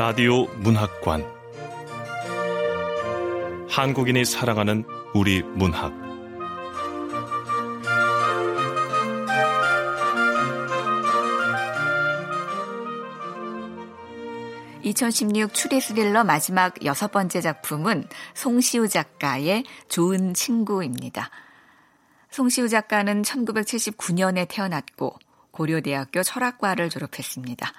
라디오 문학관 한국인이 사랑하는 우리 문학 2016 추리 스릴러 마지막 여섯 번째 작품은 송시우 작가의 좋은 친구입니다. 송시우 작가는 1979년에 태어났고 고려대학교 철학과를 졸업했습니다.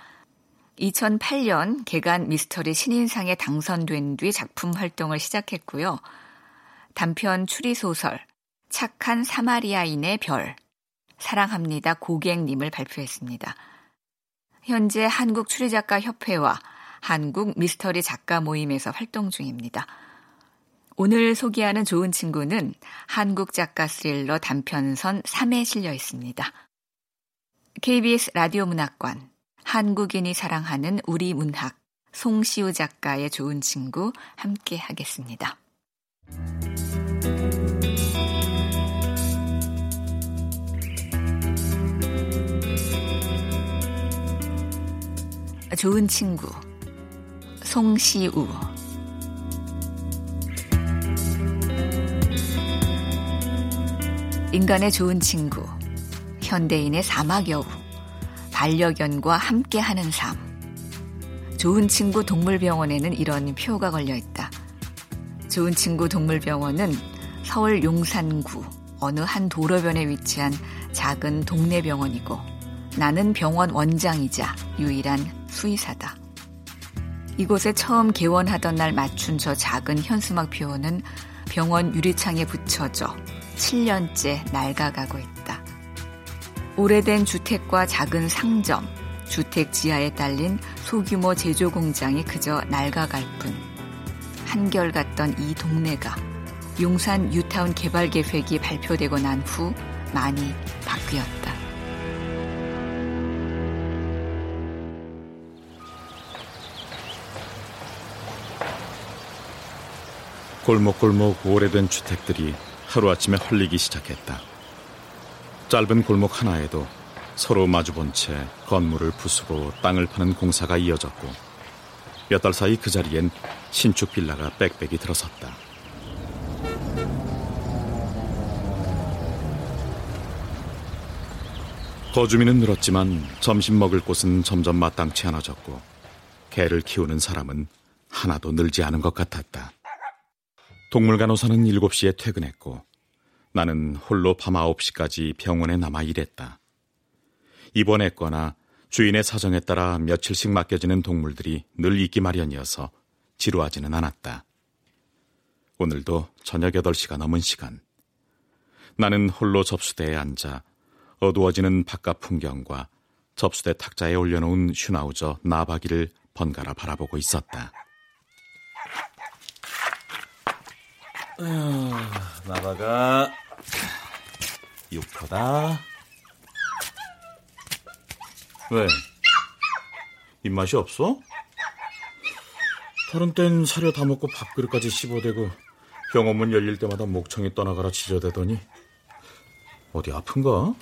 2008년 개간 미스터리 신인상에 당선된 뒤 작품 활동을 시작했고요. 단편 추리소설 착한 사마리아인의 별, 사랑합니다 고객님을 발표했습니다. 현재 한국 추리작가 협회와 한국 미스터리 작가 모임에서 활동 중입니다. 오늘 소개하는 좋은 친구는 한국 작가 스릴러 단편선 3에 실려 있습니다. KBS 라디오 문학관 한국인이 사랑하는 우리 문학 송시우 작가의 좋은 친구 함께 하겠습니다. 좋은 친구 송시우 인간의 좋은 친구 현대인의 사막여우 반려견과 함께하는 삶 좋은 친구 동물병원에는 이런 표가 걸려 있다. 좋은 친구 동물병원은 서울 용산구 어느 한 도로변에 위치한 작은 동네 병원이고 나는 병원 원장이자 유일한 수의사다. 이곳에 처음 개원하던 날 맞춘 저 작은 현수막 표는 병원 유리창에 붙여져 7년째 낡아가고 있다. 오래된 주택과 작은 상점, 주택 지하에 딸린 소규모 제조 공장이 그저 낡아갈 뿐. 한결같던 이 동네가 용산 유타운 개발 계획이 발표되고 난 후 많이 바뀌었다. 골목골목 오래된 주택들이 하루아침에 헐리기 시작했다. 짧은 골목 하나에도 서로 마주본 채 건물을 부수고 땅을 파는 공사가 이어졌고 몇 달 사이 그 자리엔 신축 빌라가 빽빽이 들어섰다. 거주민은 늘었지만 점심 먹을 곳은 점점 마땅치 않아졌고 개를 키우는 사람은 하나도 늘지 않은 것 같았다. 동물 간호사는 7시에 퇴근했고 나는 홀로 밤 9시까지 병원에 남아 일했다. 입원했거나 주인의 사정에 따라 며칠씩 맡겨지는 동물들이 늘 있기 마련이어서 지루하지는 않았다. 오늘도 저녁 8시가 넘은 시간. 나는 홀로 접수대에 앉아 어두워지는 바깥 풍경과 접수대 탁자에 올려놓은 슈나우저 나바기를 번갈아 바라보고 있었다. 아휴, 나바가 6%다. 왜? 입맛이 없어? 다른 땐 사료 다 먹고 밥그릇까지 씹어대고 병원문 열릴 때마다 목청이 떠나가라 지저대더니 어디 아픈가?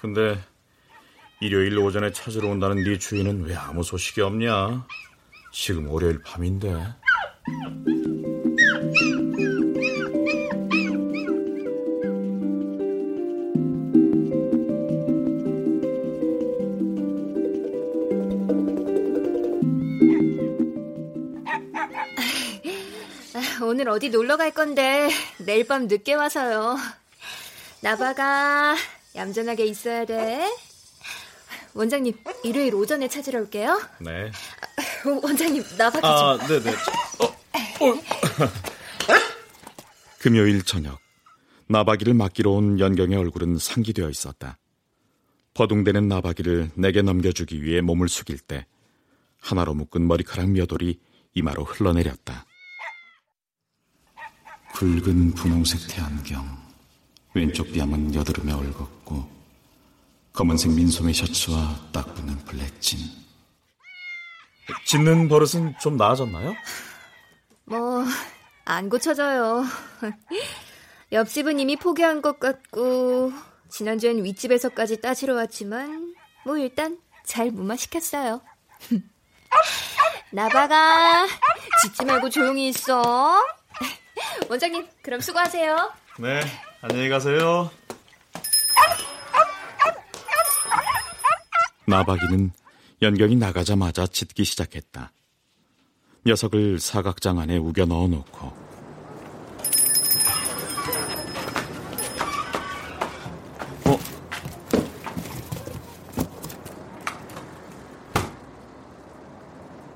근데 일요일 오전에 찾으러 온다는 네 주인은 왜 아무 소식이 없냐? 지금 월요일 밤인데. 오늘 어디 놀러 갈 건데 내일 밤 늦게 와서요. 나바가 얌전하게 있어야 돼. 원장님, 일요일 오전에 찾으러 올게요. 네. 원장님, 나바기 좀. 아, 네네. 어, 어. 금요일 저녁 나박이를 맡기러 온 연경의 얼굴은 상기되어 있었다. 버둥대는 나박이를 내게 넘겨주기 위해 몸을 숙일 때 하나로 묶은 머리카락 몇 올이 이마로 흘러내렸다. 붉은 분홍색 태안경, 왼쪽 뺨은 여드름에 얼었고 검은색 민소매 셔츠와 딱 붙는 블랙진. 짖는 버릇은 좀 나아졌나요? 뭐, 안 고쳐져요. 옆집은 이미 포기한 것 같고, 지난주엔 윗집에서까지 따지러 왔지만, 뭐 일단 잘 무마시켰어요. 나바가, 짖지 말고 조용히 있어. 원장님, 그럼 수고하세요. 네, 안녕히 가세요. 나박이는 연경이 나가자마자 짖기 시작했다. 녀석을 사각장 안에 우겨 넣어놓고 어?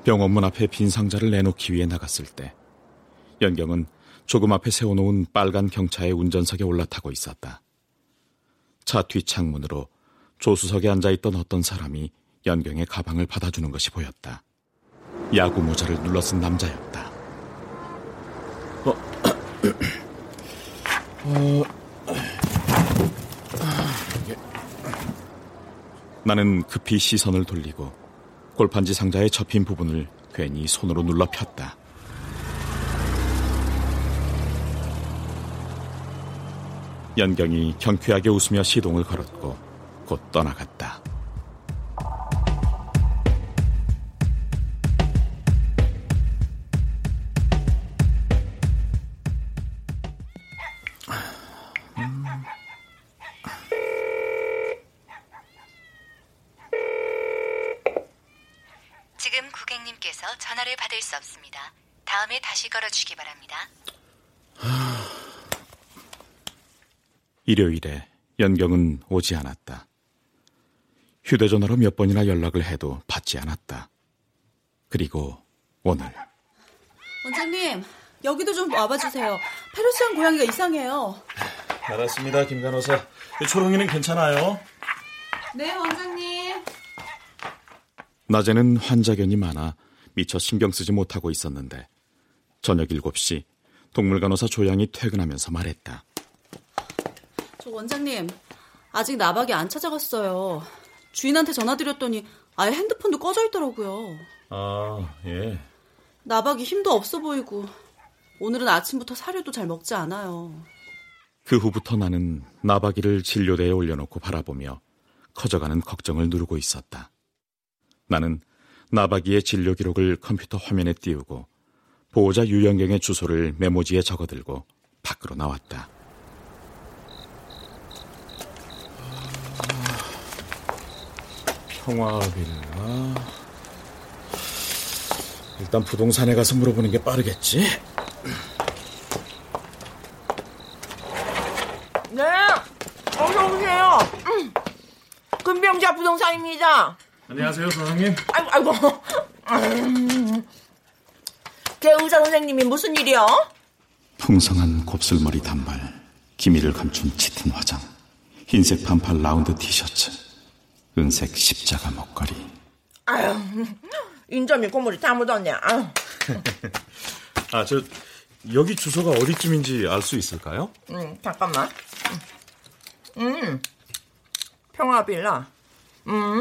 병원 문 앞에 빈 상자를 내놓기 위해 나갔을 때 연경은 조금 앞에 세워놓은 빨간 경차의 운전석에 올라타고 있었다. 차 뒷창문으로 조수석에 앉아있던 어떤 사람이 연경의 가방을 받아주는 것이 보였다. 야구 모자를 눌러쓴 남자였다. 어, 어, 나는 급히 시선을 돌리고 골판지 상자에 접힌 부분을 괜히 손으로 눌러 폈다. 연경이 경쾌하게 웃으며 시동을 걸었고 곧 떠나갔다. 일요일에 연경은 오지 않았다. 휴대전화로 몇 번이나 연락을 해도 받지 않았다. 그리고 오늘 원장님, 여기도 좀 와봐주세요. 페르시안 고양이가 이상해요. 알았습니다, 김 간호사. 초롱이는 괜찮아요? 네, 원장님. 낮에는 환자견이 많아 미처 신경 쓰지 못하고 있었는데 저녁 7시 동물간호사 조양이 퇴근하면서 말했다. 저 원장님, 아직 나박이 안 찾아갔어요. 주인한테 전화드렸더니 아예 핸드폰도 꺼져 있더라고요. 아, 예. 나박이 힘도 없어 보이고 오늘은 아침부터 사료도 잘 먹지 않아요. 그 후부터 나는 나박이를 진료대에 올려놓고 바라보며 커져가는 걱정을 누르고 있었다. 나는 나박이의 진료 기록을 컴퓨터 화면에 띄우고 보호자 유영경의 주소를 메모지에 적어들고 밖으로 나왔다. 평화빌라. 일단 부동산에 가서 물어보는 게 빠르겠지. 네, 어서 오세요. 음. 금병자 부동산입니다. 안녕하세요, 소장님. 아이고, 아이고. 음. 개 의사 선생님이 무슨 일이요? 풍성한 곱슬머리 단발, 기미를 감춘 짙은 화장, 흰색 반팔 라운드 티셔츠, 은색 십자가 목걸이. 아유, 인점이 고물이 다 묻었네. 아유. 아, 저, 여기 주소가 어디쯤인지 알 수 있을까요? 음, 잠깐만. 음, 평화빌라. 음,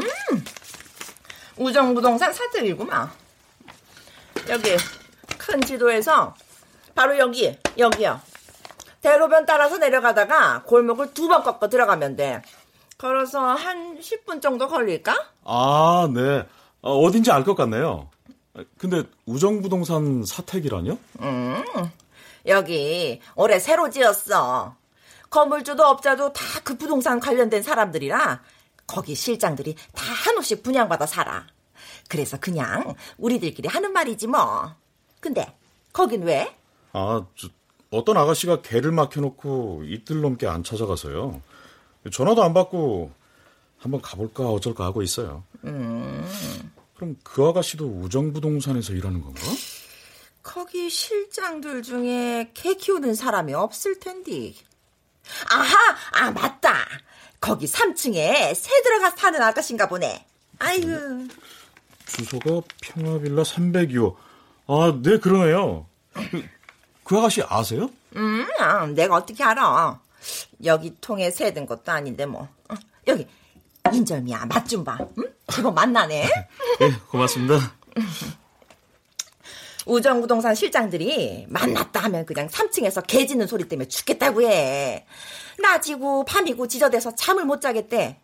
우정부동산 사택이구만. 여기, 큰 지도에서, 바로 여기, 여기요. 대로변 따라서 내려가다가 골목을 두 번 꺾어 들어가면 돼. 걸어서 한 10분 정도 걸릴까? 아, 네. 어, 어딘지 알 것 같네요. 근데 우정부동산 사택이라뇨? 음, 여기 올해 새로 지었어. 건물주도 업자도 다 그 부동산 관련된 사람들이라 거기 실장들이 다 한없씩 분양받아 살아. 그래서 그냥 우리들끼리 하는 말이지 뭐. 근데 거긴 왜? 아, 저, 어떤 아가씨가 개를 막혀놓고 이틀 넘게 안 찾아가서요. 전화도 안 받고 한번 가볼까 어쩔까 하고 있어요. 음, 그럼 그 아가씨도 우정부동산에서 일하는 건가? 거기 실장들 중에 개 키우는 사람이 없을 텐데. 아하, 아, 맞다. 거기 3층에 새 들어가 사는 아가씨인가 보네. 아이고. 주소가 평화빌라 302호. 아, 네, 그러네요. 그, 그 아가씨 아세요? 음, 아, 내가 어떻게 알아. 여기 통에 새든 것도 아닌데 뭐. 어, 여기 인절미야, 맛 좀 봐. 응? 제법 맛나네. 네, 고맙습니다. 우정부동산 실장들이 만났다 하면 그냥 3층에서 개 짖는 소리 때문에 죽겠다고 해. 낮이고 밤이고 지저대서 잠을 못 자겠대.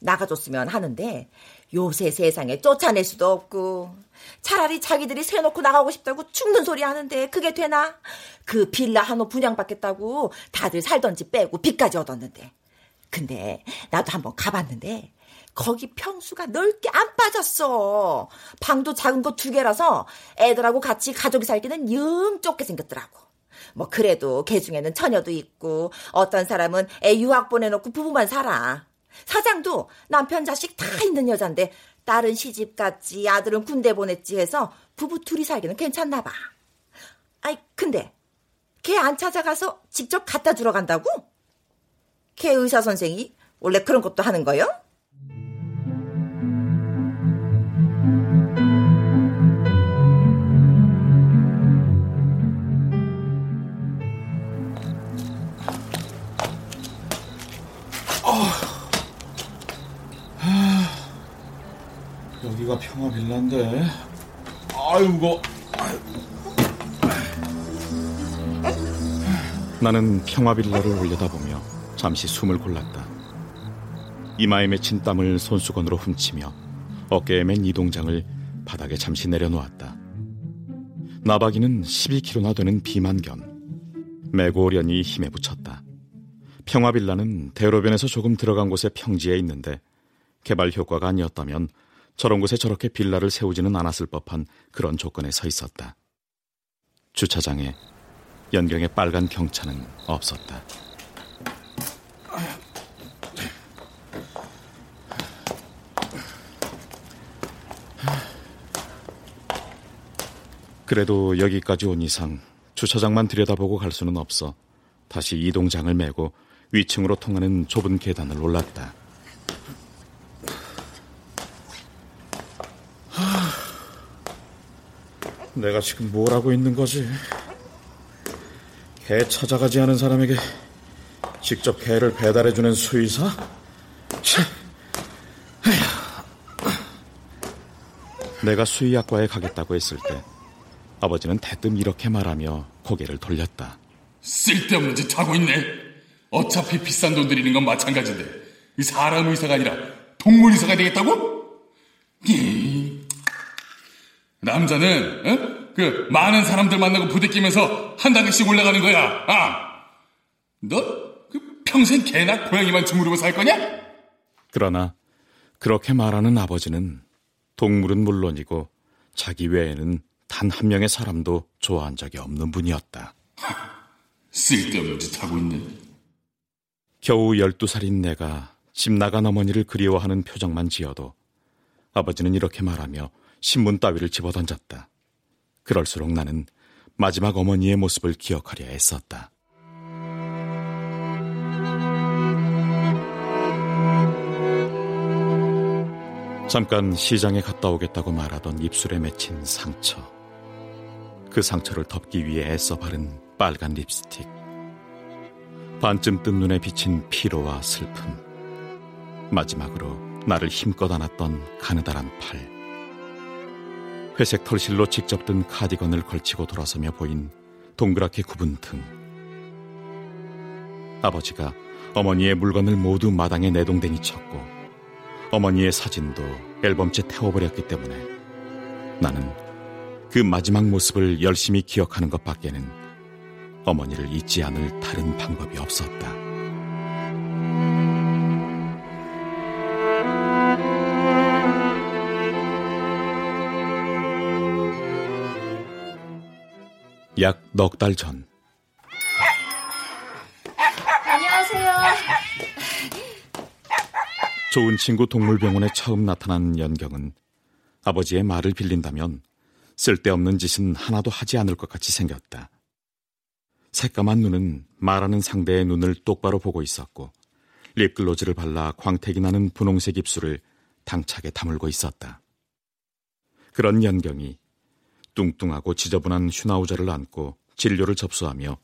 나가줬으면 하는데 요새 세상에 쫓아낼 수도 없고 차라리 자기들이 새 놓고 나가고 싶다고 죽는 소리 하는데 그게 되나? 그 빌라 한 호 분양받겠다고 다들 살던 집 빼고 빚까지 얻었는데. 근데 나도 한번 가봤는데 거기 평수가 넓게 안 빠졌어. 방도 작은 거 두 개라서 애들하고 같이 가족이 살기는 영 좁게 생겼더라고. 뭐 그래도 개 중에는 처녀도 있고 어떤 사람은 애 유학 보내놓고 부부만 살아. 사장도 남편 자식 다 있는 여잔데 딸은 시집 갔지 아들은 군대 보냈지 해서 부부 둘이 살기는 괜찮나 봐. 아이 근데 걔 안 찾아가서 직접 갖다 주러 간다고? 걔 의사 선생이 원래 그런 것도 하는 거요? 여기가 평화 빌라인데. 아이고, 나는 평화 빌라를 올려다보며 잠시 숨을 골랐다. 이마에 맺힌 땀을 손수건으로 훔치며 어깨에 맨 이동장을 바닥에 잠시 내려놓았다. 나박이는 12kg나 되는 비만견. 오려니 힘에 붙였다. 평화빌라는 대로변에서 조금 들어간 곳에 평지에 있는데 개발 효과가 아니었다면 저런 곳에 저렇게 빌라를 세우지는 않았을 법한 그런 조건에 서 있었다. 주차장에 연경의 빨간 경차는 없었다. 그래도 여기까지 온 이상 주차장만 들여다보고 갈 수는 없어 다시 이동장을 메고 위층으로 통하는 좁은 계단을 올랐다. 내가 지금 뭘 하고 있는 거지? 개 찾아가지 않은 사람에게 직접 개를 배달해주는 수의사? 내가 수의학과에 가겠다고 했을 때 아버지는 대뜸 이렇게 말하며 고개를 돌렸다. 쓸데없는 짓 하고 있네. 어차피 비싼 돈 들이는 건 마찬가지인데 사람 의사가 아니라 동물 의사가 되겠다고? 이... 남자는 어? 그 많은 사람들 만나고 부대끼면서 한 단계씩 올라가는 거야. 아, 너그 평생 개나 고양이만 주무르고 살 거냐? 그러나 그렇게 말하는 아버지는 동물은 물론이고 자기 외에는 단 한 명의 사람도 좋아한 적이 없는 분이었다. 쓸데없는 짓 하고 있네. 겨우 12살인 내가 집 나간 어머니를 그리워하는 표정만 지어도 아버지는 이렇게 말하며 신문 따위를 집어던졌다. 그럴수록 나는 마지막 어머니의 모습을 기억하려 애썼다. 잠깐 시장에 갔다 오겠다고 말하던 입술에 맺힌 상처. 그 상처를 덮기 위해 애써 바른 빨간 립스틱. 반쯤 뜬 눈에 비친 피로와 슬픔. 마지막으로 나를 힘껏 안았던 가느다란 팔. 회색 털실로 직접 든 카디건을 걸치고 돌아서며 보인 동그랗게 굽은 등. 아버지가 어머니의 물건을 모두 마당에 내동댕이 쳤고 어머니의 사진도 앨범째 태워버렸기 때문에 나는 그 마지막 모습을 열심히 기억하는 것 밖에는 어머니를 잊지 않을 다른 방법이 없었다. 약 넉 달 전. 안녕하세요. 좋은 친구 동물병원에 처음 나타난 연경은 아버지의 말을 빌린다면 쓸데없는 짓은 하나도 하지 않을 것 같이 생겼다. 새까만 눈은 말하는 상대의 눈을 똑바로 보고 있었고 립글로즈를 발라 광택이 나는 분홍색 입술을 당차게 다물고 있었다. 그런 연경이 뚱뚱하고 지저분한 슈나우저를 안고 진료를 접수하며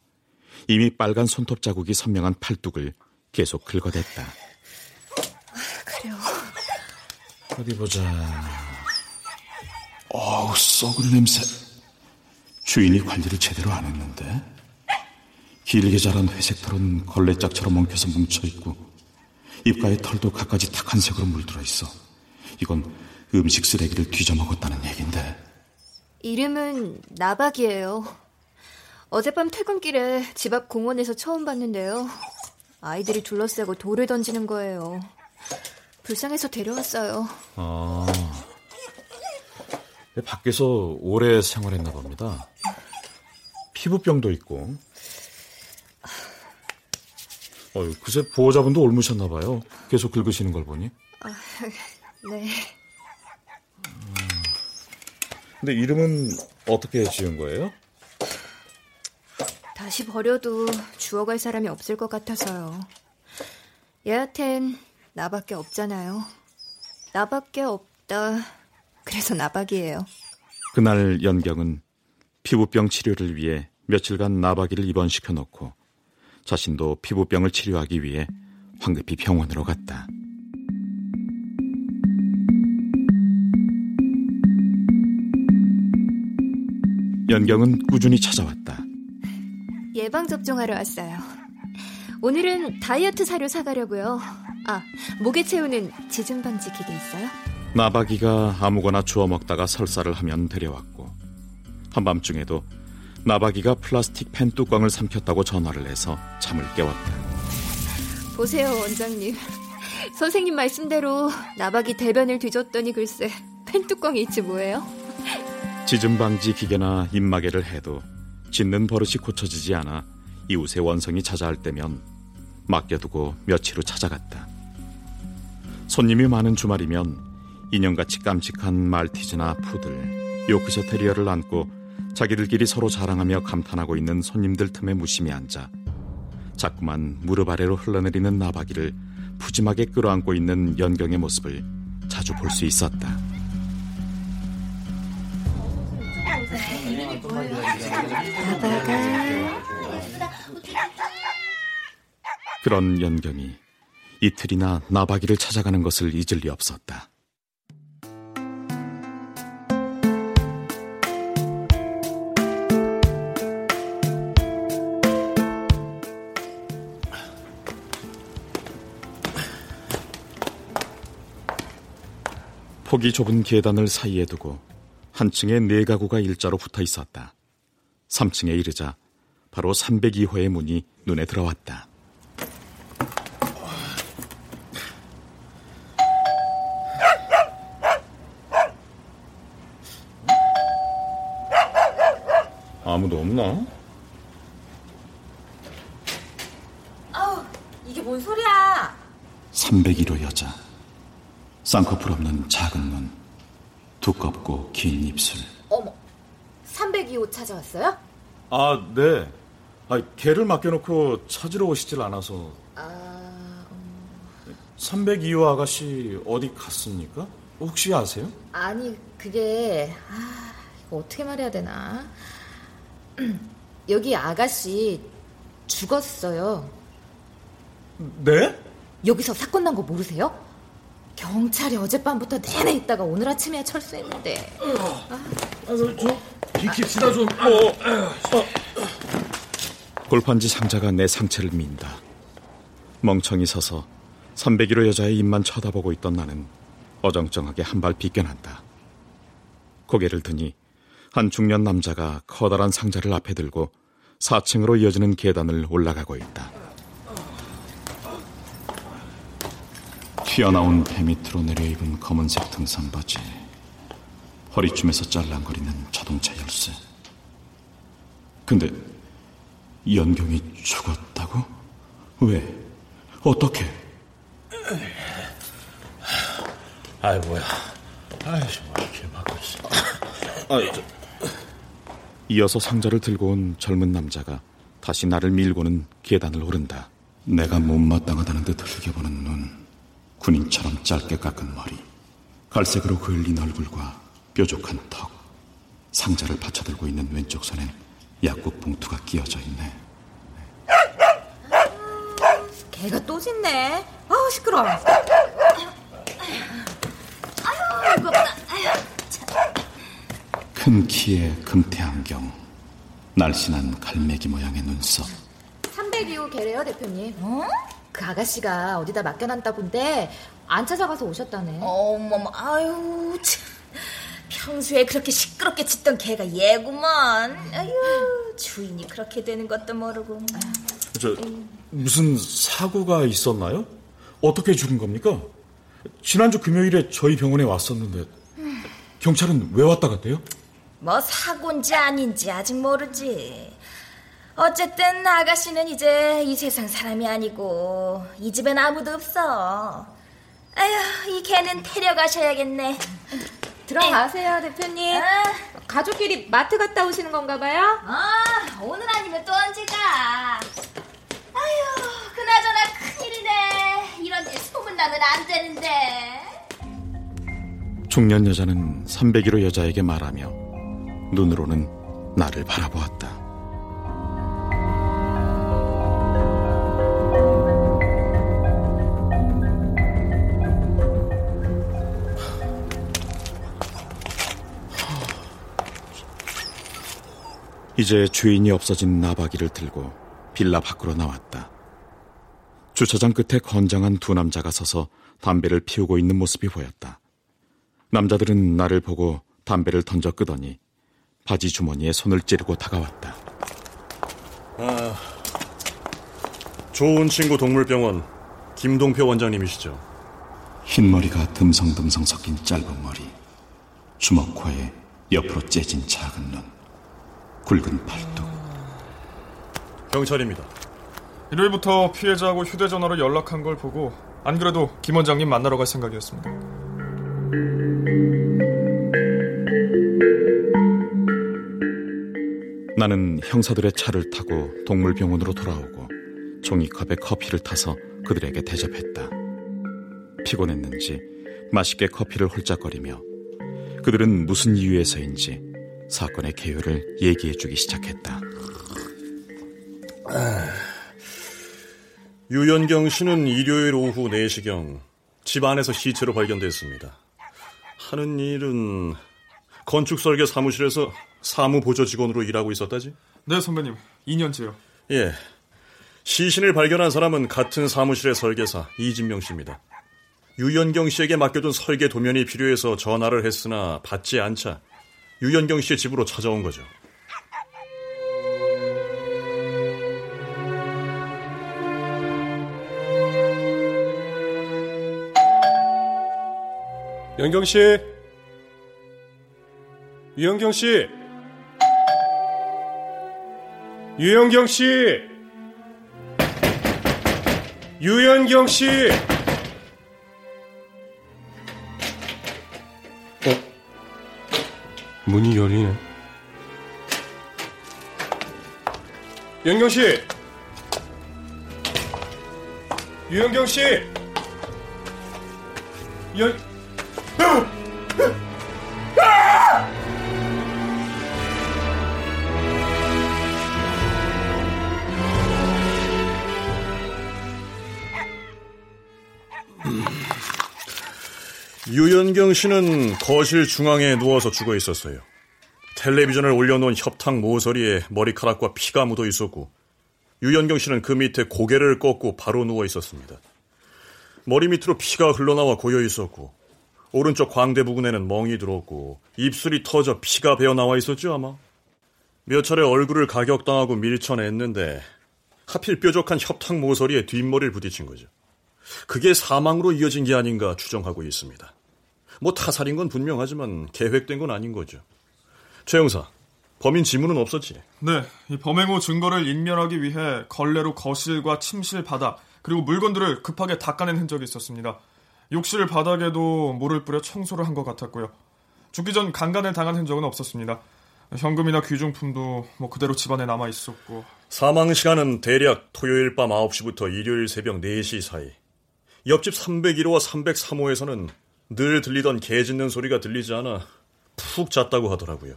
이미 빨간 손톱 자국이 선명한 팔뚝을 계속 긁어댔다. 그래요. 어디 보자. 어우, 썩은 냄새. 주인이 관리를 제대로 안 했는데. 길게 자란 회색 털은 걸레짝처럼 엉켜서 뭉쳐있고, 입가에 털도 갖가지 탁한 색으로 물들어 있어. 이건 음식 쓰레기를 뒤져먹었다는 얘긴데. 이름은 나박이에요. 어젯밤 퇴근길에 집 앞 공원에서 처음 봤는데요. 아이들이 둘러싸고 돌을 던지는 거예요. 불쌍해서 데려왔어요. 아. 밖에서 오래 생활했나 봅니다. 피부병도 있고. 어휴, 그새 보호자분도 옮으셨나 봐요. 계속 긁으시는 걸 보니. 아, 네. 근데 이름은 어떻게 지은 거예요? 다시 버려도 주워갈 사람이 없을 것 같아서요. 얘한텐 나밖에 없잖아요. 나밖에 없다. 그래서 나박이에요. 그날 연경은 피부병 치료를 위해 며칠간 나박이를 입원시켜 놓고 자신도 피부병을 치료하기 위해 황급히 병원으로 갔다. 연경은 꾸준히 찾아왔다. 예방접종하러 왔어요. 오늘은 다이어트 사료 사가려고요. 아, 목에 채우는 지진 방지 기계 있어요? 나박이가 아무거나 주워 먹다가 설사를 하면 데려왔고 한밤중에도 나박이가 플라스틱 펜 뚜껑을 삼켰다고 전화를 해서 잠을 깨웠다. 보세요, 원장님. 선생님 말씀대로 나박이 대변을 뒤졌더니 글쎄 펜 뚜껑이 있지 뭐예요? 지진 방지 기계나 입마개를 해도 짖는 버릇이 고쳐지지 않아 이웃의 원성이 자자할 때면 맡겨두고 며칠 후 찾아갔다. 손님이 많은 주말이면 인형같이 깜찍한 말티즈나 푸들, 요크셔 테리어를 안고 자기들끼리 서로 자랑하며 감탄하고 있는 손님들 틈에 무심히 앉아 자꾸만 무릎 아래로 흘러내리는 나박이를 푸짐하게 끌어안고 있는 연경의 모습을 자주 볼 수 있었다. 그런 연경이 이틀이나 나박이를 찾아가는 것을 잊을 리 없었다. 폭이 좁은 계단을 사이에 두고 한 층에 네 가구가 일자로 붙어 있었다. 3층에 이르자 바로 302호의 문이 눈에 들어왔다. 아무도 없나? 아우, 이게 뭔 소리야? 301호 여자. 쌍꺼풀 없는 작은 눈. 두껍고 긴 입술. 어머, 302호 찾아왔어요? 아, 네. 아, 개를 맡겨놓고 찾으러 오시질 않아서. 아, 302호 아가씨 어디 갔습니까? 혹시 아세요? 아니, 그게, 아, 이거 어떻게 말해야 되나. 여기 아가씨 죽었어요. 네? 여기서 사건 난 거 모르세요? 경찰이 어젯밤부터 내내 있다가 오늘 아침에 철수했는데. 아, 저, 비킵시다 좀. 어. 골판지 상자가 내 상체를 민다. 멍청이 서서 301호 여자의 입만 쳐다보고 있던 나는 어정쩡하게 한 발 비껴난다. 고개를 드니 한 중년 남자가 커다란 상자를 앞에 들고 4층으로 이어지는 계단을 올라가고 있다. 튀어나온 배 밑으로 내려입은 검은색 등산 바지, 허리춤에서 짤랑거리는 자동차 열쇠. 근데 연경이 죽었다고? 왜? 어떻게? 아이 뭐야. 아이 정말 이렇게 막고 있어. 아, 저, 이어서 상자를 들고 온 젊은 남자가 다시 나를 밀고는 계단을 오른다. 내가 못마땅하다는 듯 흘겨보는 눈, 군인처럼 짧게 깎은 머리, 갈색으로 그을린 얼굴과 뾰족한 턱, 상자를 받쳐들고 있는 왼쪽 손엔 약국 봉투가 끼어져 있네. 개가 또 짖네. 아우. 아유 무겁다. 아유. 큰 키에 금태 안경, 날씬한 갈매기 모양의 눈썹. 302호 개래요, 대표님. 어? 그 아가씨가 어디다 맡겨놨다본데 안 찾아가서 오셨다네. 어머머, 아유, 참. 평소에 그렇게 시끄럽게 짖던 개가 얘구먼. 아유, 주인이 그렇게 되는 것도 모르고. 저 무슨 사고가 있었나요? 어떻게 죽은 겁니까? 지난주 금요일에 저희 병원에 왔었는데 경찰은 왜 왔다 갔대요? 뭐 사고인지 아닌지 아직 모르지. 어쨌든 아가씨는 이제 이 세상 사람이 아니고 이 집엔 아무도 없어. 아휴, 이 개는 데려가셔야겠네. 들어가세요, 대표님. 아. 가족끼리 마트 갔다 오시는 건가 봐요? 아, 오늘 아니면 또 언제 가? 아휴, 그나저나 큰일이네. 이런 일 소문나면 안 되는데. 중년 여자는 301호 여자에게 말하며 눈으로는 나를 바라보았다. 이제 주인이 없어진 나바기를 들고 빌라 밖으로 나왔다. 주차장 끝에 건장한 두 남자가 서서 담배를 피우고 있는 모습이 보였다. 남자들은 나를 보고 담배를 던져 끄더니 바지 주머니에 손을 찌르고 다가왔다. 아, 좋은 친구 동물병원 김동표 원장님이시죠? 흰머리가 듬성듬성 섞인 짧은 머리, 주먹코에 옆으로 째진 작은 눈, 굵은 팔뚝. 경찰입니다. 일요일부터 피해자하고 휴대전화로 연락한 걸 보고 안 그래도 김 원장님 만나러 갈 생각이었습니다. 나는 형사들의 차를 타고 동물병원으로 돌아오고 종이컵에 커피를 타서 그들에게 대접했다. 피곤했는지 맛있게 커피를 홀짝거리며 그들은 무슨 이유에서인지 사건의 개요를 얘기해주기 시작했다. 유연경 씨는 일요일 오후 4시경 집 안에서 시체로 발견됐습니다. 하는 일은 건축 설계 사무실에서 사무 보조 직원으로 일하고 있었다지? 네, 선배님. 2년째요. 예. 시신을 발견한 사람은 같은 사무실의 설계사 이진명 씨입니다. 유연경 씨에게 맡겨둔 설계 도면이 필요해서 전화를 했으나 받지 않자 유연경 씨의 집으로 찾아온 거죠. 연경 씨, 유연경 씨, 유연경 씨, 유연경 씨. 문이 열리네. 연경 씨, 유연경 씨, 연. 유연경 씨는 거실 중앙에 누워서 죽어 있었어요. 텔레비전을 올려놓은 협탁 모서리에 머리카락과 피가 묻어 있었고, 유연경 씨는 그 밑에 고개를 꺾고 바로 누워 있었습니다. 머리 밑으로 피가 흘러나와 고여 있었고, 오른쪽 광대 부근에는 멍이 들었고, 입술이 터져 피가 배어 나와 있었죠, 아마? 몇 차례 얼굴을 가격당하고 밀쳐냈는데, 하필 뾰족한 협탁 모서리에 뒷머리를 부딪힌 거죠. 그게 사망으로 이어진 게 아닌가 추정하고 있습니다. 뭐 타살인 건 분명하지만 계획된 건 아닌 거죠. 최 형사, 범인 지문은 없었지? 네, 이 범행 후 증거를 인멸하기 위해 걸레로 거실과 침실 바닥 그리고 물건들을 급하게 닦아낸 흔적이 있었습니다. 욕실 바닥에도 물을 뿌려 청소를 한 것 같았고요. 죽기 전 강간을 당한 흔적은 없었습니다. 현금이나 귀중품도 뭐 그대로 집안에 남아 있었고. 사망 시간은 대략 토요일 밤 9시부터 일요일 새벽 4시 사이. 옆집 301호와 303호에서는 늘 들리던 개 짖는 소리가 들리지 않아 푹 잤다고 하더라고요.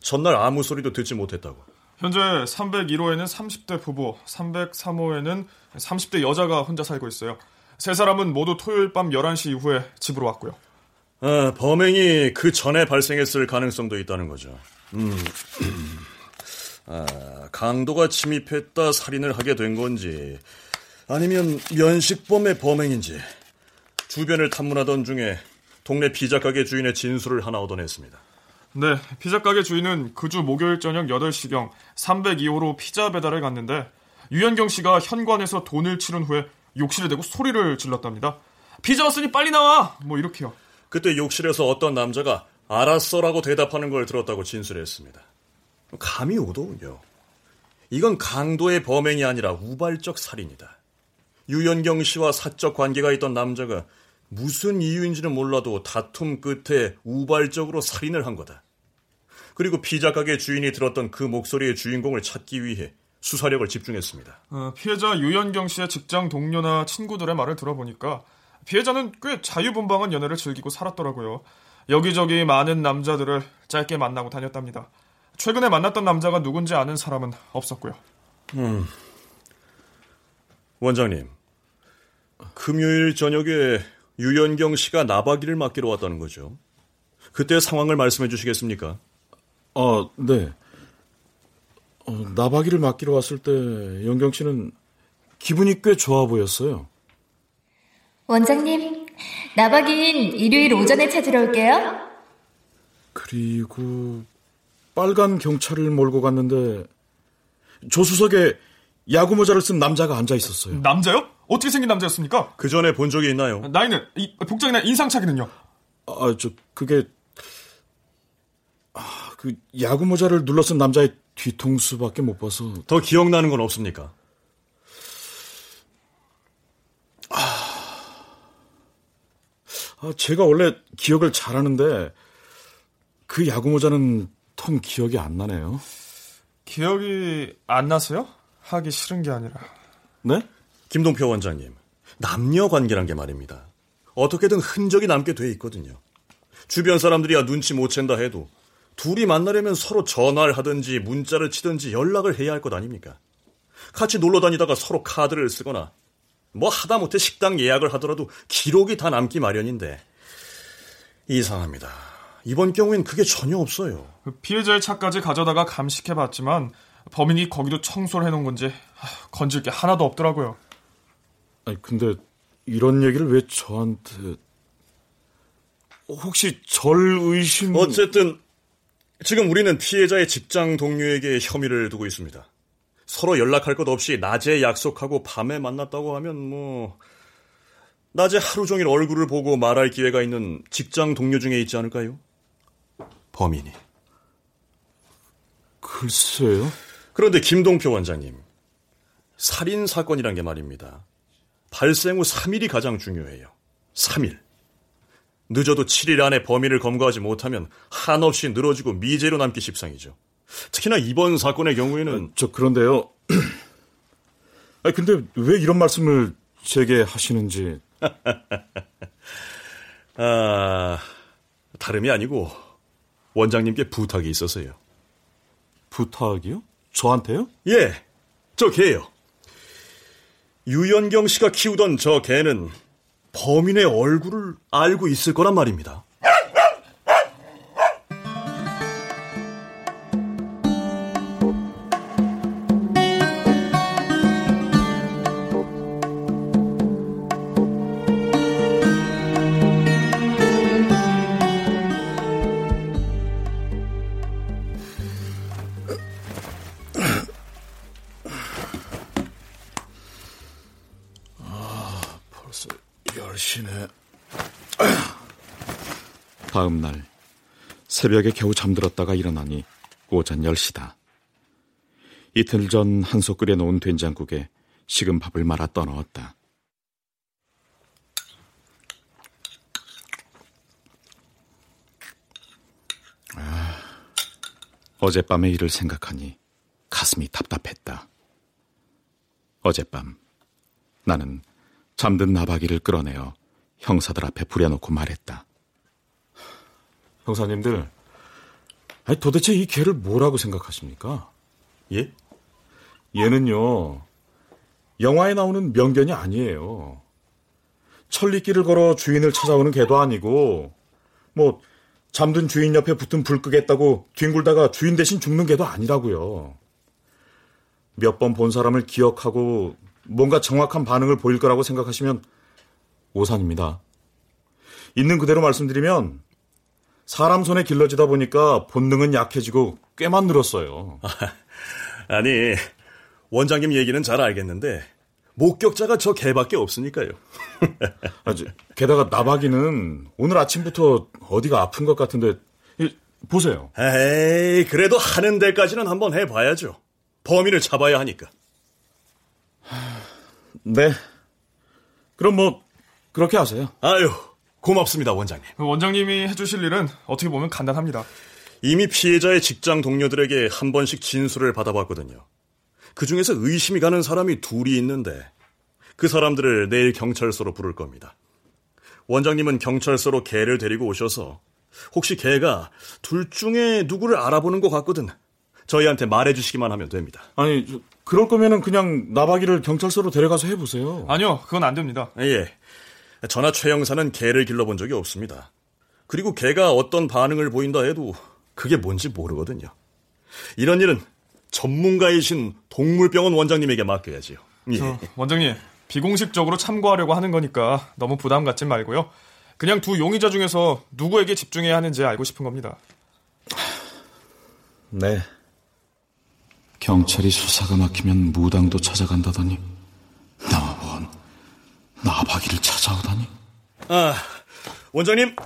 전날 아무 소리도 듣지 못했다고. 현재 301호에는 30대 부부, 303호에는 30대 여자가 혼자 살고 있어요. 세 사람은 모두 토요일 밤 11시 이후에 집으로 왔고요. 아, 범행이 그 전에 발생했을 가능성도 있다는 거죠. 음. 아, 강도가 침입했다 살인을 하게 된 건지 아니면 면식범의 범행인지 주변을 탐문하던 중에 동네 피자 가게 주인의 진술을 하나 얻어냈습니다. 네, 피자 가게 주인은 그 주 목요일 저녁 8시경 302호로 피자 배달을 갔는데 유현경 씨가 현관에서 돈을 치른 후에 욕실에 대고 소리를 질렀답니다. 피자 왔으니 빨리 나와! 뭐 이렇게요. 그때 욕실에서 어떤 남자가 알았어라고 대답하는 걸 들었다고 진술했습니다. 감이 오더군요. 이건 강도의 범행이 아니라 우발적 살인이다. 유연경 씨와 사적 관계가 있던 남자가 무슨 이유인지는 몰라도 다툼 끝에 우발적으로 살인을 한 거다. 그리고 피자 가게 주인이 들었던 그 목소리의 주인공을 찾기 위해 수사력을 집중했습니다. 어, 피해자 유연경 씨의 직장 동료나 친구들의 말을 들어보니까 피해자는 꽤 자유분방한 연애를 즐기고 살았더라고요. 여기저기 많은 남자들을 짧게 만나고 다녔답니다. 최근에 만났던 남자가 누군지 아는 사람은 없었고요. 음. 원장님, 금요일 저녁에 유연경 씨가 나박이를 맡기러 왔다는 거죠. 그때 상황을 말씀해 주시겠습니까? 아, 네. 어, 나박이를 맡기러 왔을 때 연경 씨는 기분이 꽤 좋아 보였어요. 원장님, 나박인 일요일 오전에 찾으러 올게요. 그리고 빨간 경찰을 몰고 갔는데 조수석에 야구 모자를 쓴 남자가 앉아 있었어요. 남자요? 어떻게 생긴 남자였습니까? 그 전에 본 적이 있나요? 나이는, 이, 복장이나 인상착의는요? 아, 저 그게 아, 그 야구 모자를 눌러쓴 남자의 뒤통수밖에 못 봐서 더 기억나는 건 없습니까? 아, 제가 원래 기억을 잘하는데 그 야구 모자는 통 기억이 안 나네요. 기억이 안 나세요? 하기 싫은 게 아니라. 네? 김동표 원장님, 남녀 관계란 게 말입니다. 어떻게든 흔적이 남게 돼 있거든요. 주변 사람들이야 눈치 못 챈다 해도 둘이 만나려면 서로 전화를 하든지 문자를 치든지 연락을 해야 할 것 아닙니까? 같이 놀러 다니다가 서로 카드를 쓰거나 뭐 하다못해 식당 예약을 하더라도 기록이 다 남기 마련인데 이상합니다. 이번 경우엔 그게 전혀 없어요. 그 피해자의 차까지 가져다가 감식해봤지만 범인이 거기도 청소를 해놓은 건지 건질 게 하나도 없더라고요. 아니 근데 이런 얘기를 왜 저한테 혹시 절 의심? 어쨌든 지금 우리는 피해자의 직장 동료에게 혐의를 두고 있습니다. 서로 연락할 것 없이 낮에 약속하고 밤에 만났다고 하면 뭐 낮에 하루 종일 얼굴을 보고 말할 기회가 있는 직장 동료 중에 있지 않을까요? 범인이. 글쎄요. 그런데 김동표 원장님, 살인 사건이란 게 말입니다. 발생 후 3일이 가장 중요해요. 3일. 늦어도 7일 안에 범인을 검거하지 못하면 한없이 늘어지고 미제로 남기 십상이죠. 특히나 이번 사건의 경우에는 아, 저 그런데요. 아 근데 왜 이런 말씀을 제게 하시는지 아 다름이 아니고 원장님께 부탁이 있어서요. 부탁이요? 저한테요? 예, 저 개요. 유연경 씨가 키우던 저 개는 범인의 얼굴을 알고 있을 거란 말입니다. 새벽에 겨우 잠들었다가 일어나니 오전 10시다. 이틀 전 한솥 끓여 놓은 된장국에 식은 밥을 말아 떠넣었다. 아, 어젯밤의 일을 생각하니 가슴이 답답했다. 어젯밤 나는 잠든 나박이를 끌어내어 형사들 앞에 부려놓고 말했다. 형사님들, 아니 도대체 이 개를 뭐라고 생각하십니까? 예? 얘는요, 영화에 나오는 명견이 아니에요. 천리길을 걸어 주인을 찾아오는 개도 아니고, 뭐, 잠든 주인 옆에 붙은 불 끄겠다고 뒹굴다가 주인 대신 죽는 개도 아니라고요. 몇 번 본 사람을 기억하고 뭔가 정확한 반응을 보일 거라고 생각하시면 오산입니다. 있는 그대로 말씀드리면 사람 손에 길러지다 보니까 본능은 약해지고 꽤만 늘었어요. 아니, 원장님 얘기는 잘 알겠는데 목격자가 저 개밖에 없으니까요. 게다가 나박이는 오늘 아침부터 어디가 아픈 것 같은데 이, 보세요. 에이, 그래도 하는 데까지는 한번 해봐야죠. 범인을 잡아야 하니까. 네. 그럼 뭐 그렇게 하세요. 아유, 고맙습니다, 원장님. 원장님이 해주실 일은 어떻게 보면 간단합니다. 이미 피해자의 직장 동료들에게 한 번씩 진술을 받아봤거든요. 그 중에서 의심이 가는 사람이 둘이 있는데 그 사람들을 내일 경찰서로 부를 겁니다. 원장님은 경찰서로 개를 데리고 오셔서 혹시 개가 둘 중에 누구를 알아보는 것 같거든. 저희한테 말해주시기만 하면 됩니다. 아니, 저, 그럴 거면은 그냥 나박이를 경찰서로 데려가서 해보세요. 아니요, 그건 안 됩니다. 예. 저나 최 형사는 개를 길러본 적이 없습니다. 그리고 개가 어떤 반응을 보인다 해도 그게 뭔지 모르거든요. 이런 일은 전문가이신 동물병원 원장님에게 맡겨야지요. 예. 저, 원장님, 비공식적으로 참고하려고 하는 거니까 너무 부담 갖지 말고요. 그냥 두 용의자 중에서 누구에게 집중해야 하는지 알고 싶은 겁니다. 네. 경찰이 수사가 막히면 무당도 찾아간다더니 나박이를 찾아오다니. 아, 원장님,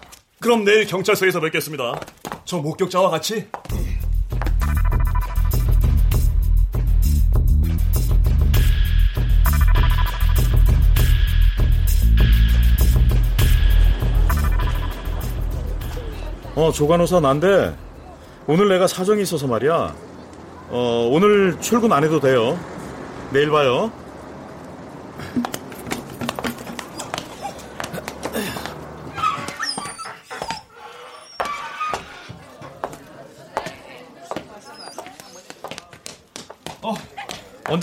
그럼 내일 경찰서에서 뵙겠습니다. 저 목격자와 같이. 어, 조간호사 난데 오늘 내가 사정이 있어서 말이야. 어, 오늘 출근 안 해도 돼요. 내일 봐요.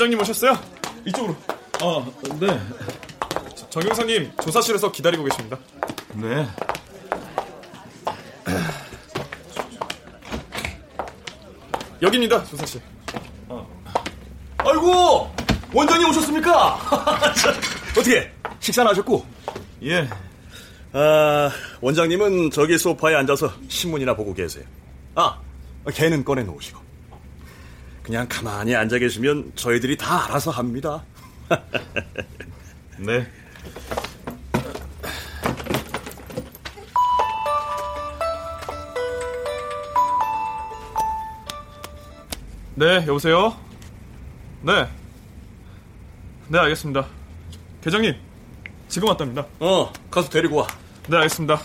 원장님 오셨어요? 이쪽으로. 어, 네. 정 형사님 조사실에서 기다리고 계십니다. 네. 여기입니다, 조사실. 아이고, 원장님 오셨습니까? 어떻게, 식사는 하셨고? 예. 아, 원장님은 저기 소파에 앉아서 신문이나 보고 계세요. 아, 개는 꺼내 놓으시고. 그냥 가만히 앉아 계시면 저희들이 다 알아서 합니다. 네. 네, 여보세요? 네. 네, 알겠습니다. 계장님, 지금 왔답니다. 어, 가서 데리고 와. 네, 알겠습니다.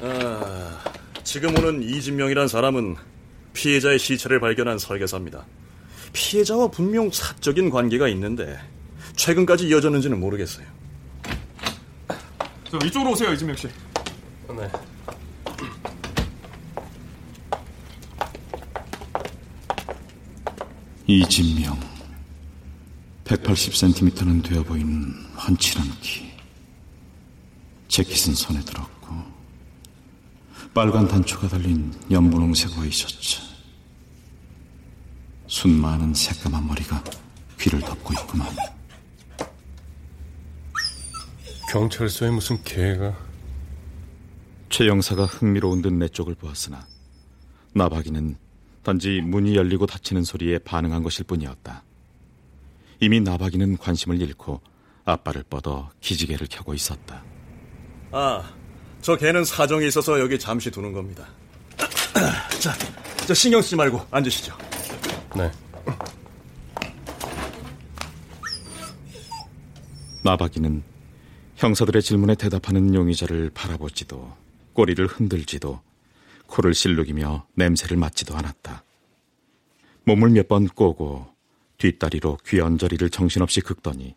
아, 지금 오는 이진명이란 사람은 피해자의 시체를 발견한 설계사입니다. 피해자와 분명 사적인 관계가 있는데 최근까지 이어졌는지는 모르겠어요. 저 이쪽으로 오세요, 이진명 씨. 네. 이진명 180cm는 되어 보이는 훤칠한 키 재킷은 손에 들었고 빨간 단초가 달린 연분홍색 와이셔츠 순 많은 새까만 머리가 귀를 덮고 있구만 경찰서에 무슨 개가 최 영사가 흥미로운 듯 내 쪽을 보았으나 나박이는 단지 문이 열리고 닫히는 소리에 반응한 것일 뿐이었다. 이미 나박이는 관심을 잃고 앞발을 뻗어 기지개를 켜고 있었다. 아, 저 개는 사정이 있어서 여기 잠시 두는 겁니다. 자, 저 신경 쓰지 말고 앉으시죠. 네. 나박이는 형사들의 질문에 대답하는 용의자를 바라보지도 꼬리를 흔들지도 코를 실룩이며 냄새를 맡지도 않았다. 몸을 몇 번 꼬고 뒷다리로 귀 언저리를 정신없이 긁더니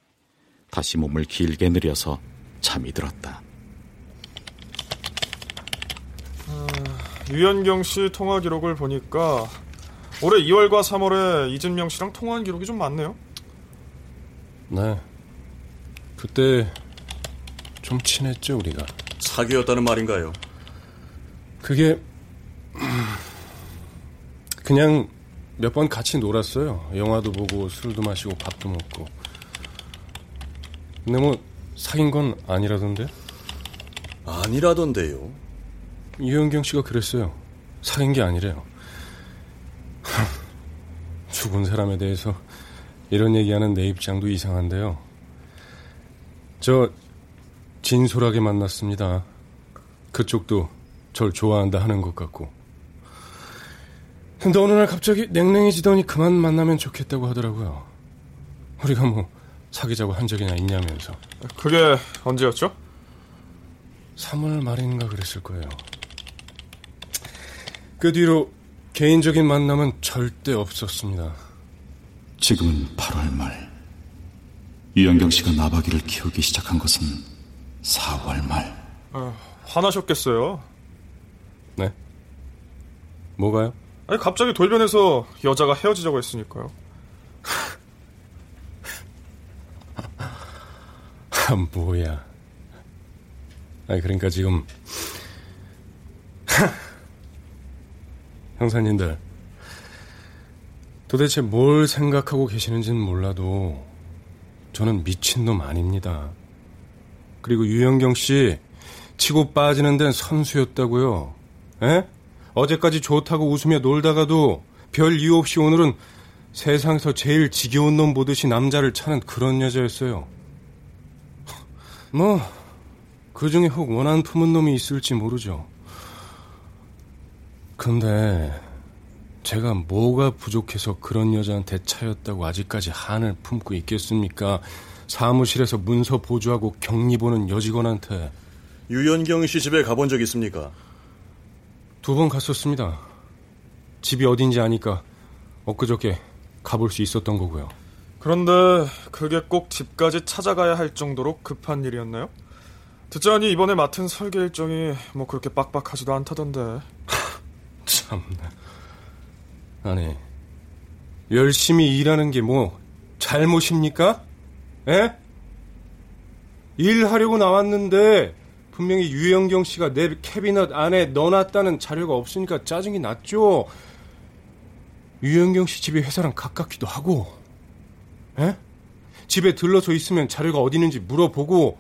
다시 몸을 길게 늘여서 잠이 들었다. 유현경 씨 통화 기록을 보니까 올해 2월과 3월에 이진명 씨랑 통화한 기록이 좀 많네요. 네. 그때 좀 친했죠, 우리가. 사귀었다는 말인가요? 그게 그냥 몇 번 같이 놀았어요. 영화도 보고 술도 마시고 밥도 먹고. 근데 뭐 사귄 건 아니라던데? 아니라던데요. 유현경 씨가 그랬어요. 사귄 게 아니래요. 죽은 사람에 대해서 이런 얘기하는 내 입장도 이상한데요. 저 진솔하게 만났습니다. 그쪽도 절 좋아한다 하는 것 같고. 근데 어느 날 갑자기 냉랭해지더니 그만 만나면 좋겠다고 하더라고요. 우리가 뭐 사귀자고 한 적이나 있냐면서. 그게 언제였죠? 3월 말인가 그랬을 거예요. 그 뒤로 개인적인 만남은 절대 없었습니다. 지금은 8월 말. 유영경 씨가 나박이를 키우기 시작한 것은 4월 말. 아, 화나셨겠어요. 네? 뭐가요? 아니 갑자기 돌변해서 여자가 헤어지자고 했으니까요. 아, 뭐야. 아니, 그러니까 지금. 형사님들. 도대체 뭘 생각하고 계시는지는 몰라도 저는 미친놈 아닙니다. 그리고 유영경 씨 치고 빠지는 데는 선수였다고요. 에? 어제까지 좋다고 웃으며 놀다가도 별 이유 없이 오늘은 세상에서 제일 지겨운 놈 보듯이 남자를 차는 그런 여자였어요. 뭐, 그 중에 혹 원한 품은 놈이 있을지 모르죠. 근데, 제가 뭐가 부족해서 그런 여자한테 차였다고 아직까지 한을 품고 있겠습니까? 사무실에서 문서 보조하고 격리 보는 여직원한테. 유연경 씨 집에 가본 적 있습니까? 두 번 갔었습니다. 집이 어딘지 아니까 엊그저께 가볼 수 있었던 거고요. 그런데 그게 꼭 집까지 찾아가야 할 정도로 급한 일이었나요? 듣자니 이번에 맡은 설계 일정이 뭐 그렇게 빡빡하지도 않다던데. 참나. 아니, 열심히 일하는 게 뭐 잘못입니까? 에? 일하려고 나왔는데 분명히 유영경 씨가 내 캐비넷 안에 넣어놨다는 자료가 없으니까 짜증이 났죠. 유영경 씨 집이 회사랑 가깝기도 하고, 에? 집에 들러서 있으면 자료가 어디 있는지 물어보고,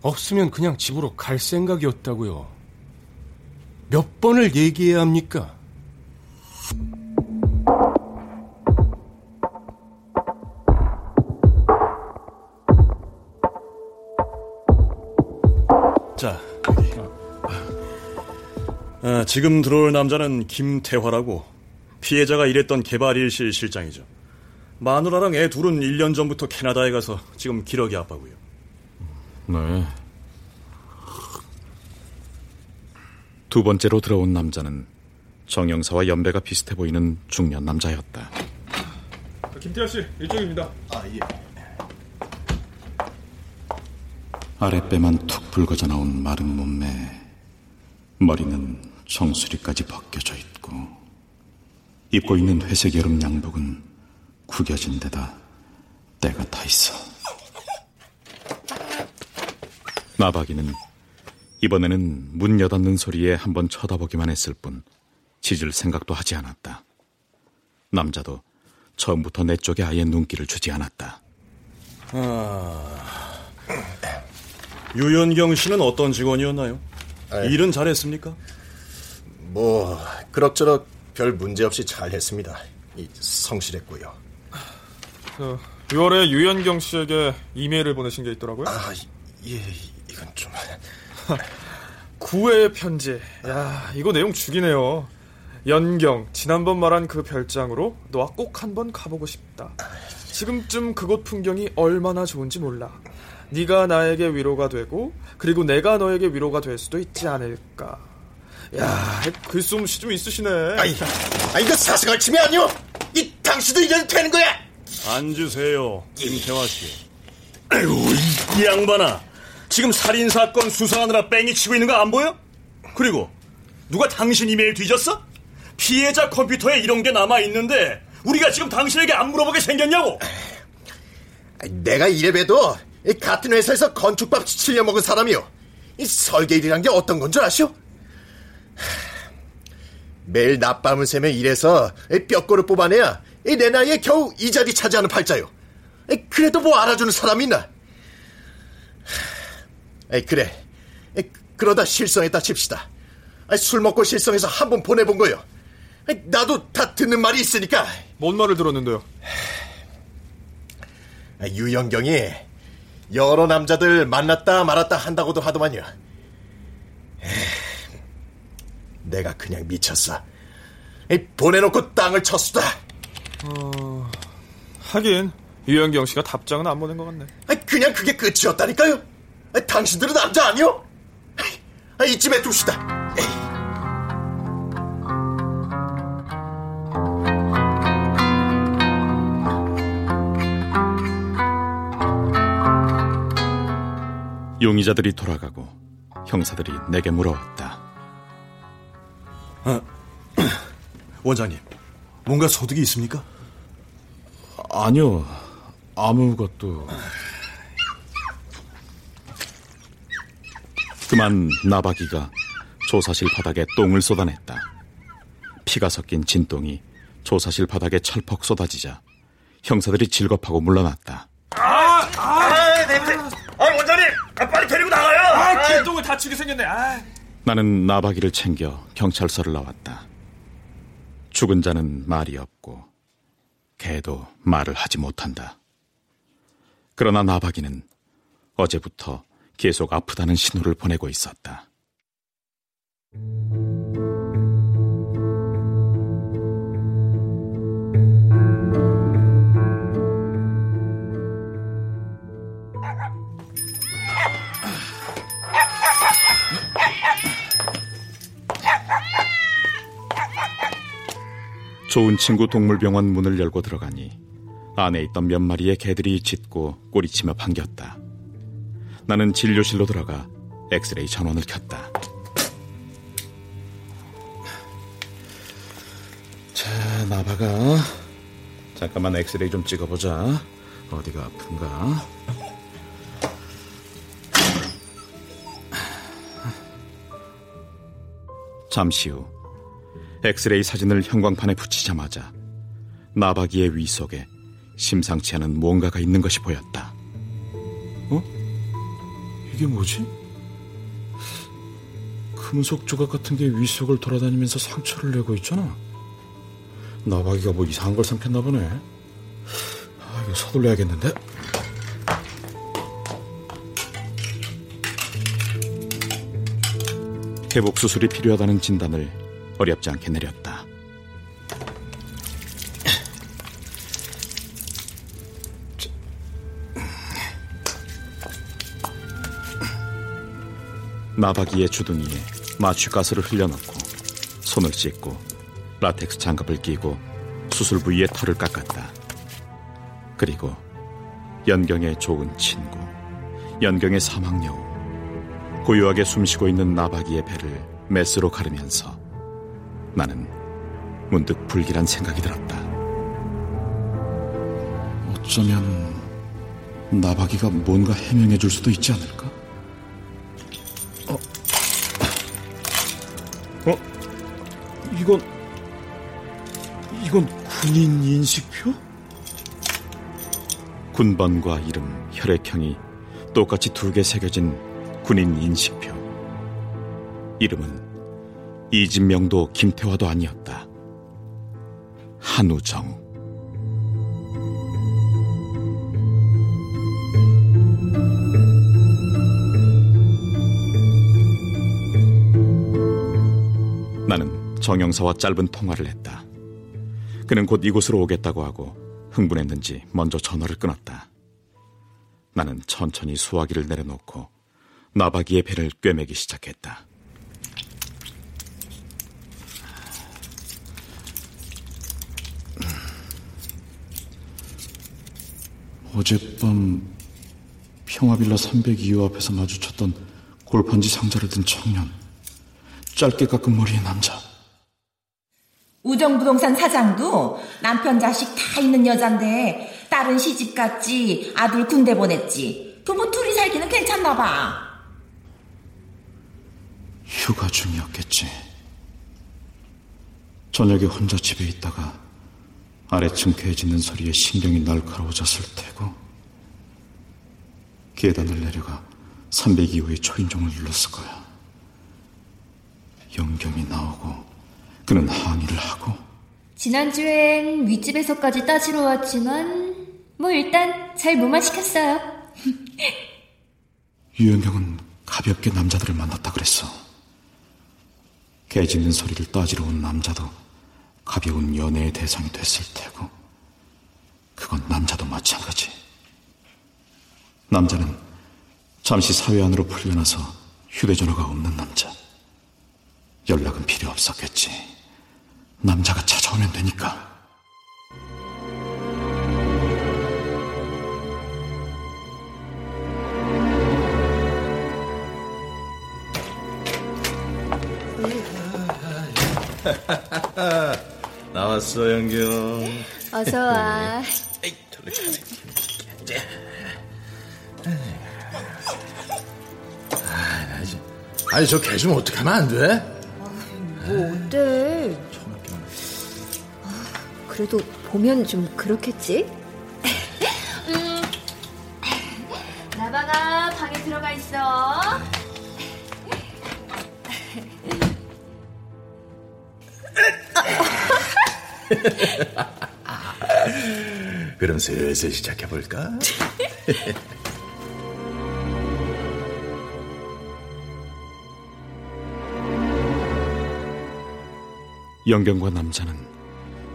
없으면 그냥 집으로 갈 생각이었다고요. 몇 번을 얘기해야 합니까? 자, 여기. 아, 지금 들어올 남자는 김태화라고 피해자가 일했던 개발일실 실장이죠. 마누라랑 애 둘은 1년 전부터 캐나다에 가서 지금 기러기 아빠고요. 네. 두 번째로 들어온 남자는 정영사와 연배가 비슷해 보이는 중년 남자였다. 김태현 씨, 이쪽입니다. 아, 예. 아랫배만 툭 붉어져 나온 마른 몸매, 머리는 정수리까지 벗겨져 있고, 입고 있는 회색 여름 양복은 구겨진 데다 때가 타 있어. 나박이는 이번에는 문 여닫는 소리에 한번 쳐다보기만 했을 뿐 짖을 생각도 하지 않았다. 남자도 처음부터 내 쪽에 아예 눈길을 주지 않았다. 아, 유연경 씨는 어떤 직원이었나요? 아이. 일은 잘했습니까? 뭐 그럭저럭 별 문제 없이 잘 했습니다. 이 성실했고요. 저, 6월에 유연경 씨에게 이메일을 보내신 게 있더라고요. 아, 예, 이건 좀. 9회의 편지. 야, 이거 내용 죽이네요. 연경, 지난번 말한 그 별장으로 너와 꼭 한번 가보고 싶다. 지금쯤 그곳 풍경이 얼마나 좋은지 몰라. 네가 나에게 위로가 되고 그리고 내가 너에게 위로가 될 수도 있지 않을까. 야, 글솜씨 좀 있으시네. 아이, 아 이거 사생활 침해 아니오? 이 당신도 이래도 되는 거야? 앉으세요, 김태화 씨. 아이고, 이, 이 양반아. 지금 살인 사건 수사하느라 뺑이 치고 있는 거 안 보여? 그리고, 누가 당신 이메일 뒤졌어? 피해자 컴퓨터에 이런 게 남아 있는데, 우리가 지금 당신에게 안 물어보게 생겼냐고! 내가 이래봬도 같은 회사에서 건축밥 7년 먹은 사람이요. 이 설계 일이란 게 어떤 건 줄 아시오? 매일 낮밤을 새며 일해서 뼈꼬를 뽑아내야 내 나이에 겨우 이 자리 차지하는 팔자요. 그래도 뭐 알아주는 사람이 있나? 그래. 그러다 실성했다 칩시다. 술 먹고 실성해서 한 번 보내본 거요. 나도 다 듣는 말이 있으니까. 뭔 말을 들었는데요? 유영경이 여러 남자들 만났다 말았다 한다고도 하더만요. 내가 그냥 미쳤어. 보내놓고 땅을 쳤수다. 어... 하긴 유영경 씨가 답장은 안 보낸 것 같네. 그냥 그게 끝이었다니까요. 당신들은 남자 아니요? 이쯤에 둡시다. 용의자들이 돌아가고 형사들이 내게 물어왔다. 아, 원장님, 뭔가 소득이 있습니까? 아니요, 아무것도. 그만 나박이가 조사실 바닥에 똥을 쏟아냈다. 피가 섞인 진똥이 조사실 바닥에 철퍽 쏟아지자 형사들이 질겁하고 물러났다. 아, 아, 냄새. 아, 원장님, 아, 빨리 데리고 나가요. 아, 개똥을 다치게 생겼네. 아. 나는 나박이를 챙겨 경찰서를 나왔다. 죽은 자는 말이 없고 개도 말을 하지 못한다. 그러나 나박이는 어제부터 계속 아프다는 신호를 보내고 있었다. 좋은 친구 동물병원 문을 열고 들어가니 안에 있던 몇 마리의 개들이 짖고 꼬리치며 반겼다. 나는 진료실로 들어가 엑스레이 전원을 켰다. 자, 나봐가. 잠깐만 엑스레이 좀 찍어보자. 어디가 아픈가? 잠시 후 엑스레이 사진을 형광판에 붙이자마자 나박이의 위 속에 심상치 않은 무언가가 있는 것이 보였다. 어? 이게 뭐지? 금속 조각 같은 게 위 속을 돌아다니면서 상처를 내고 있잖아. 나박이가 뭐 이상한 걸 삼켰나 보네. 아, 이거 서둘러야겠는데? 회복 수술이 필요하다는 진단을 어렵지 않게 내렸다. 나박이의 주둥이에 마취가스를 흘려넣고 손을 씻고 라텍스 장갑을 끼고 수술 부위의 털을 깎았다. 그리고 연경의 좋은 친구, 연경의 사망여우, 고요하게 숨쉬고 있는 나박이의 배를 메스로 가르면서 나는 문득 불길한 생각이 들었다. 어쩌면 나박이가 뭔가 해명해 줄 수도 있지 않을까? 이건 이건 군인 인식표? 군번과 이름, 혈액형이 똑같이 두 개 새겨진 군인 인식표. 이름은 이진명도 김태화도 아니었다. 한우정. 정영사와 짧은 통화를 했다. 그는 곧 이곳으로 오겠다고 하고 흥분했는지 먼저 전화를 끊었다. 나는 천천히 수화기를 내려놓고 나박이의 배를 꿰매기 시작했다. 어젯밤 평화빌라 302호 앞에서 마주쳤던 골판지 상자를 든 청년. 짧게 깎은 머리의 남자. 우정부동산 사장도 남편 자식 다 있는 여잔데 딸은 시집 갔지 아들 군대 보냈지 두분 둘이 살기는 괜찮나 봐 휴가 중이었겠지. 저녁에 혼자 집에 있다가 아래층 개 짖는 소리에 신경이 날카로워졌을 테고 계단을 내려가 302호의 초인종을 눌렀을 거야. 영경이 나오고 그는 항의를 하고 지난주엔 윗집에서까지 따지러 왔지만 뭐 일단 잘 무마시켰어요. 유영경은 가볍게 남자들을 만났다 그랬어. 개 짖는 소리를 따지러 온 남자도 가벼운 연애의 대상이 됐을 테고 그건 남자도 마찬가지. 남자는 잠시 사회 안으로 풀려나서 휴대전화가 없는 남자. 연락은 필요 없었겠지. 남자가 찾아오면 되니까. 나왔어, 영경. 어서 와. 아니 저 개 좀 어떻게 하면 안 돼? 뭐 어때? 아, 그래도 보면 좀 그렇겠지? 음. 나바가 방에 들어가 있어. 그럼 슬슬 시작해볼까? 영경과 남자는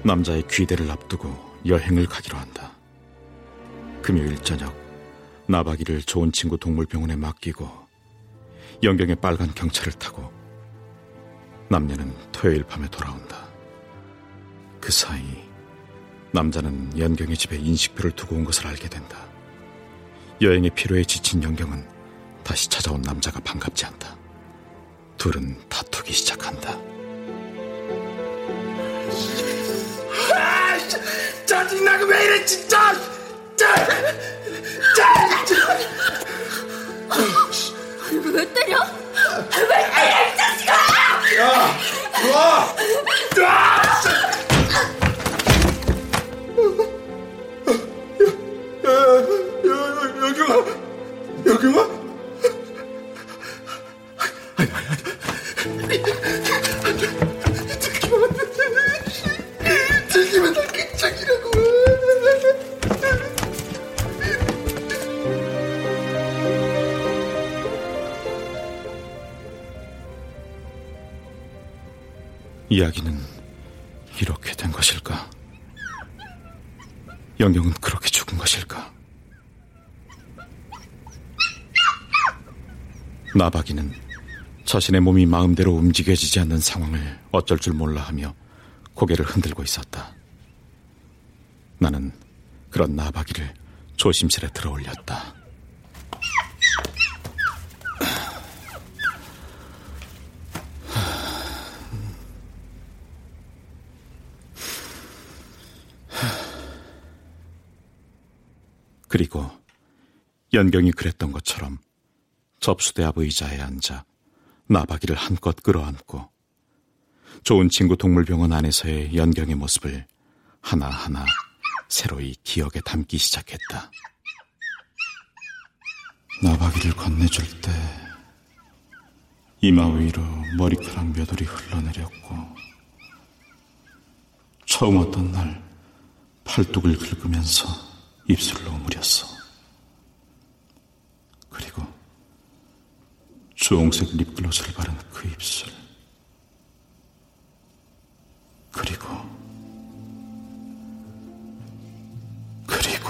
남자의 귀대를 앞두고 여행을 가기로 한다. 금요일 저녁 나박이를 좋은 친구 동물병원에 맡기고 영경의 빨간 경차를 타고 남녀는 토요일 밤에 돌아온다. 그 사이 남자는 연경의 집에 인식표를 두고 온 것을 알게 된다. 여행의 피로에 지친 연경은 다시 찾아온 남자가 반갑지 않다. 둘은 다투기 시작한다. 아, 짜증나고 왜 이래 진짜! 짜! 짜! 왜 때려? 왜 때려 이 자식아! 야! 들어와! 들어와! 여경아! 여경아? 이야기는 이렇게 된 것일까? 영경은 그렇게 죽은 것일까? 나박이는 자신의 몸이 마음대로 움직여지지 않는 상황을 어쩔 줄 몰라 하며 고개를 흔들고 있었다. 나는 그런 나박이를 조심스레 들어 올렸다. 그리고 연경이 그랬던 것처럼 접수대 앞 의자에 앉아 나박이를 한껏 끌어안고 좋은 친구 동물병원 안에서의 연경의 모습을 하나하나 새로이 기억에 담기 시작했다. 나박이를 건네줄 때 이마 위로 머리카락 몇 올이 흘러내렸고 처음 왔던 날 팔뚝을 긁으면서 입술로 무렸어. 그리고 주홍색 립글로스를 바른 그 입술. 그리고, 그리고,